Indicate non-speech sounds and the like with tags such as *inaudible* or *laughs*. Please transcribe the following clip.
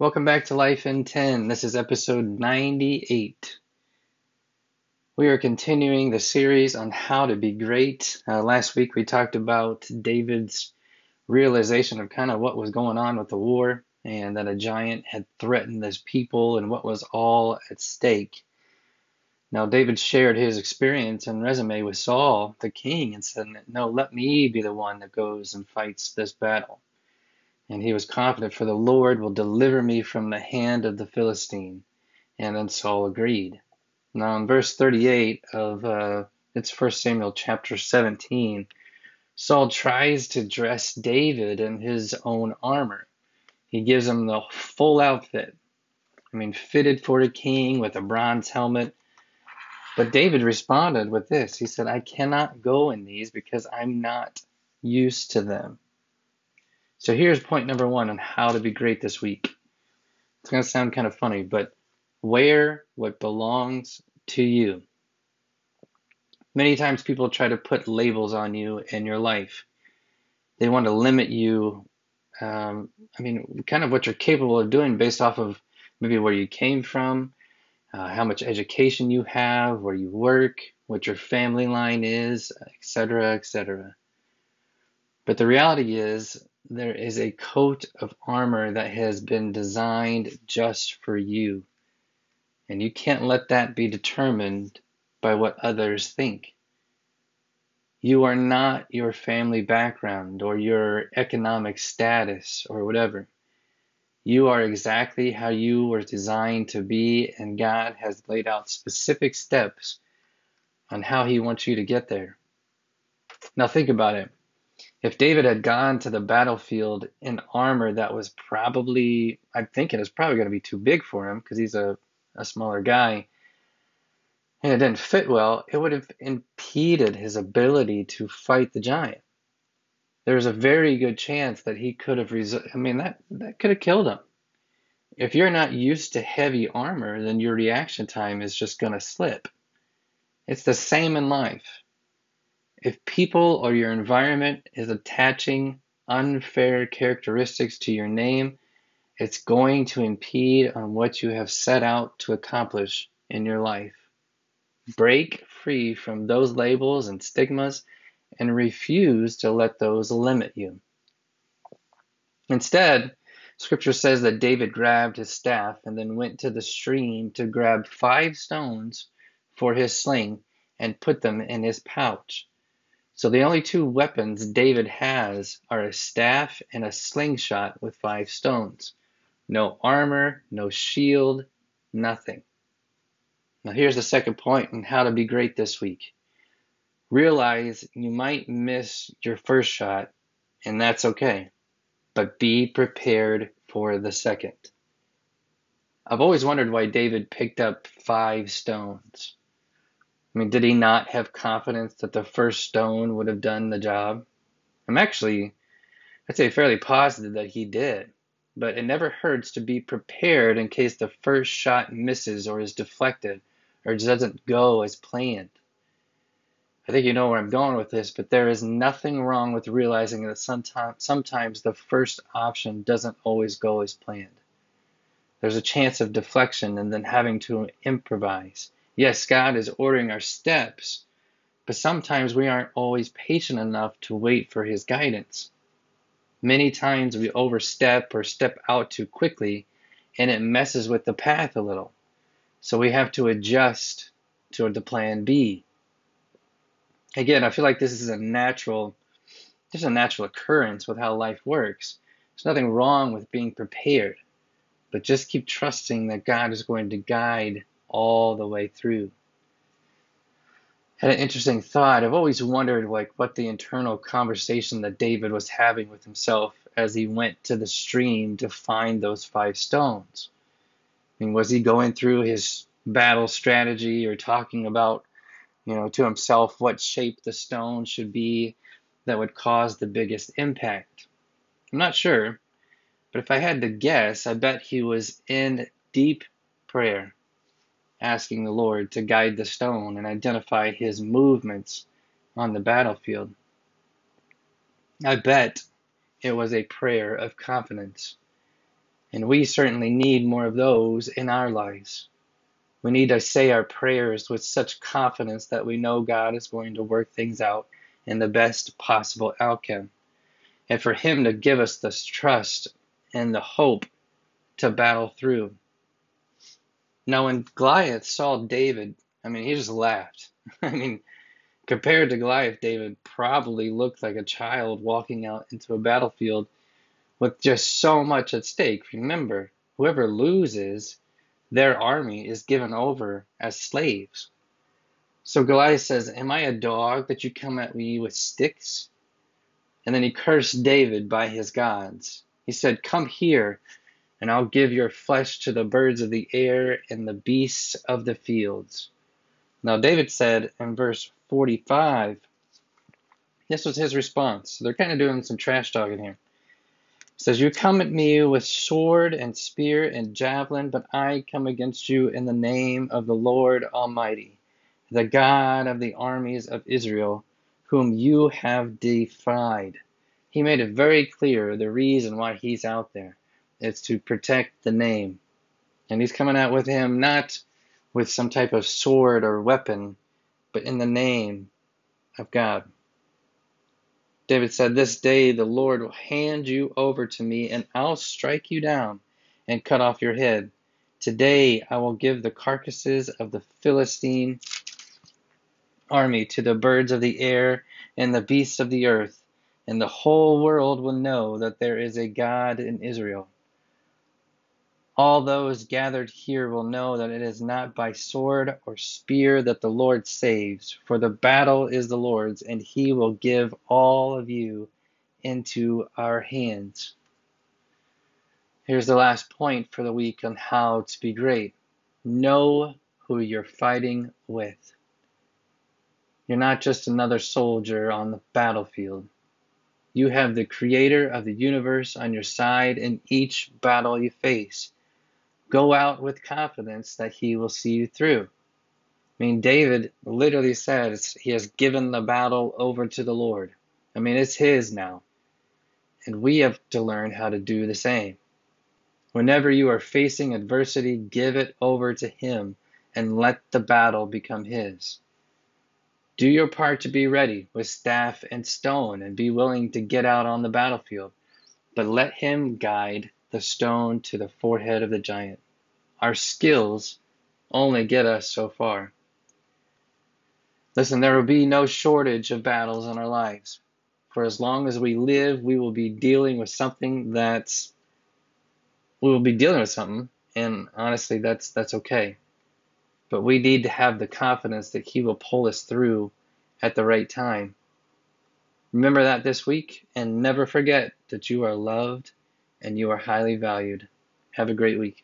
Welcome back to Life in 10. This is episode 98. We are continuing the series on how to be great. Uh, last week we talked about David's realization of kind of what was going on with the war and that a giant had threatened his people and what was all at stake. Now, David shared his experience and resume with Saul, the king, and said, No, let me be the one that goes and fights this battle. And he was confident, For the Lord will deliver me from the hand of the Philistine. And then Saul agreed. Now, in verse 38 of uh, it's 1 Samuel chapter 17, Saul tries to dress David in his own armor. He gives him the full outfit. I mean, fitted for a king with a bronze helmet. But David responded with this He said, I cannot go in these because I'm not used to them. So here's point number one on how to be great this week. It's going to sound kind of funny, but wear what belongs to you. Many times people try to put labels on you in your life. They want to limit you, um, I mean, kind of what you're capable of doing based off of maybe where you came from, uh, how much education you have, where you work, what your family line is, etc., etc. But the reality is, there is a coat of armor that has been designed just for you. And you can't let that be determined by what others think. You are not your family background or your economic status or whatever. You are exactly how you were designed to be, and God has laid out specific steps on how He wants you to get there. Now, think about it. If David had gone to the battlefield in armor that was probably, I'm thinking it's probably going to be too big for him because he's a, a smaller guy, and it didn't fit well, it would have impeded his ability to fight the giant. There's a very good chance that he could have, I mean, that, that could have killed him. If you're not used to heavy armor, then your reaction time is just going to slip. It's the same in life. If people or your environment is attaching unfair characteristics to your name, it's going to impede on what you have set out to accomplish in your life. Break free from those labels and stigmas and refuse to let those limit you. Instead, scripture says that David grabbed his staff and then went to the stream to grab five stones for his sling and put them in his pouch. So the only two weapons David has are a staff and a slingshot with five stones. No armor, no shield, nothing. Now here's the second point on how to be great this week. Realize you might miss your first shot, and that's okay. But be prepared for the second. I've always wondered why David picked up five stones. I mean, did he not have confidence that the first stone would have done the job? I'm actually, I'd say, fairly positive that he did. But it never hurts to be prepared in case the first shot misses or is deflected or doesn't go as planned. I think you know where I'm going with this, but there is nothing wrong with realizing that sometimes, sometimes the first option doesn't always go as planned. There's a chance of deflection and then having to improvise. Yes, God is ordering our steps, but sometimes we aren't always patient enough to wait for His guidance. Many times we overstep or step out too quickly, and it messes with the path a little. So we have to adjust to the plan B. Again, I feel like this is a natural, just a natural occurrence with how life works. There's nothing wrong with being prepared, but just keep trusting that God is going to guide all the way through. Had an interesting thought. I've always wondered like what the internal conversation that David was having with himself as he went to the stream to find those five stones. I mean, was he going through his battle strategy or talking about, you know, to himself what shape the stone should be that would cause the biggest impact? I'm not sure, but if I had to guess, I bet he was in deep prayer asking the Lord to guide the stone and identify his movements on the battlefield. I bet it was a prayer of confidence. And we certainly need more of those in our lives. We need to say our prayers with such confidence that we know God is going to work things out in the best possible outcome. And for Him to give us this trust and the hope to battle through. Now, when Goliath saw David, I mean, he just laughed. *laughs* I mean, compared to Goliath, David probably looked like a child walking out into a battlefield with just so much at stake. Remember, whoever loses their army is given over as slaves. So Goliath says, Am I a dog that you come at me with sticks? And then he cursed David by his gods. He said, Come here, and I'll give your flesh to the birds of the air and the beasts of the fields. Now, David said in verse 45, this was his response. They're kind of doing some trash talking here says, You come at me with sword and spear and javelin, but I come against you in the name of the Lord Almighty, the God of the armies of Israel, whom you have defied. He made it very clear the reason why he's out there. It's to protect the name. And he's coming out with him not with some type of sword or weapon, but in the name of God. David said, This day the Lord will hand you over to me, and I'll strike you down and cut off your head. Today I will give the carcasses of the Philistine army to the birds of the air and the beasts of the earth, and the whole world will know that there is a God in Israel. All those gathered here will know that it is not by sword or spear that the Lord saves, for the battle is the Lord's, and he will give all of you into our hands. Here's the last point for the week on how to be great. Know who you're fighting with. You're not just another soldier on the battlefield. You have the creator of the universe on your side in each battle you face go out with confidence that he will see you through. I mean, David literally says he has given the battle over to the Lord. I mean, it's his now. And we have to learn how to do the same. Whenever you are facing adversity, give it over to him and let the battle become his. Do your part to be ready with staff and stone and be willing to get out on the battlefield, but let him guide the stone to the forehead of the giant. Our skills only get us so far. Listen, there will be no shortage of battles in our lives. For as long as we live, we will be dealing with something that's we will be dealing with something, and honestly that's that's okay. But we need to have the confidence that he will pull us through at the right time. Remember that this week and never forget that you are loved and you are highly valued. Have a great week.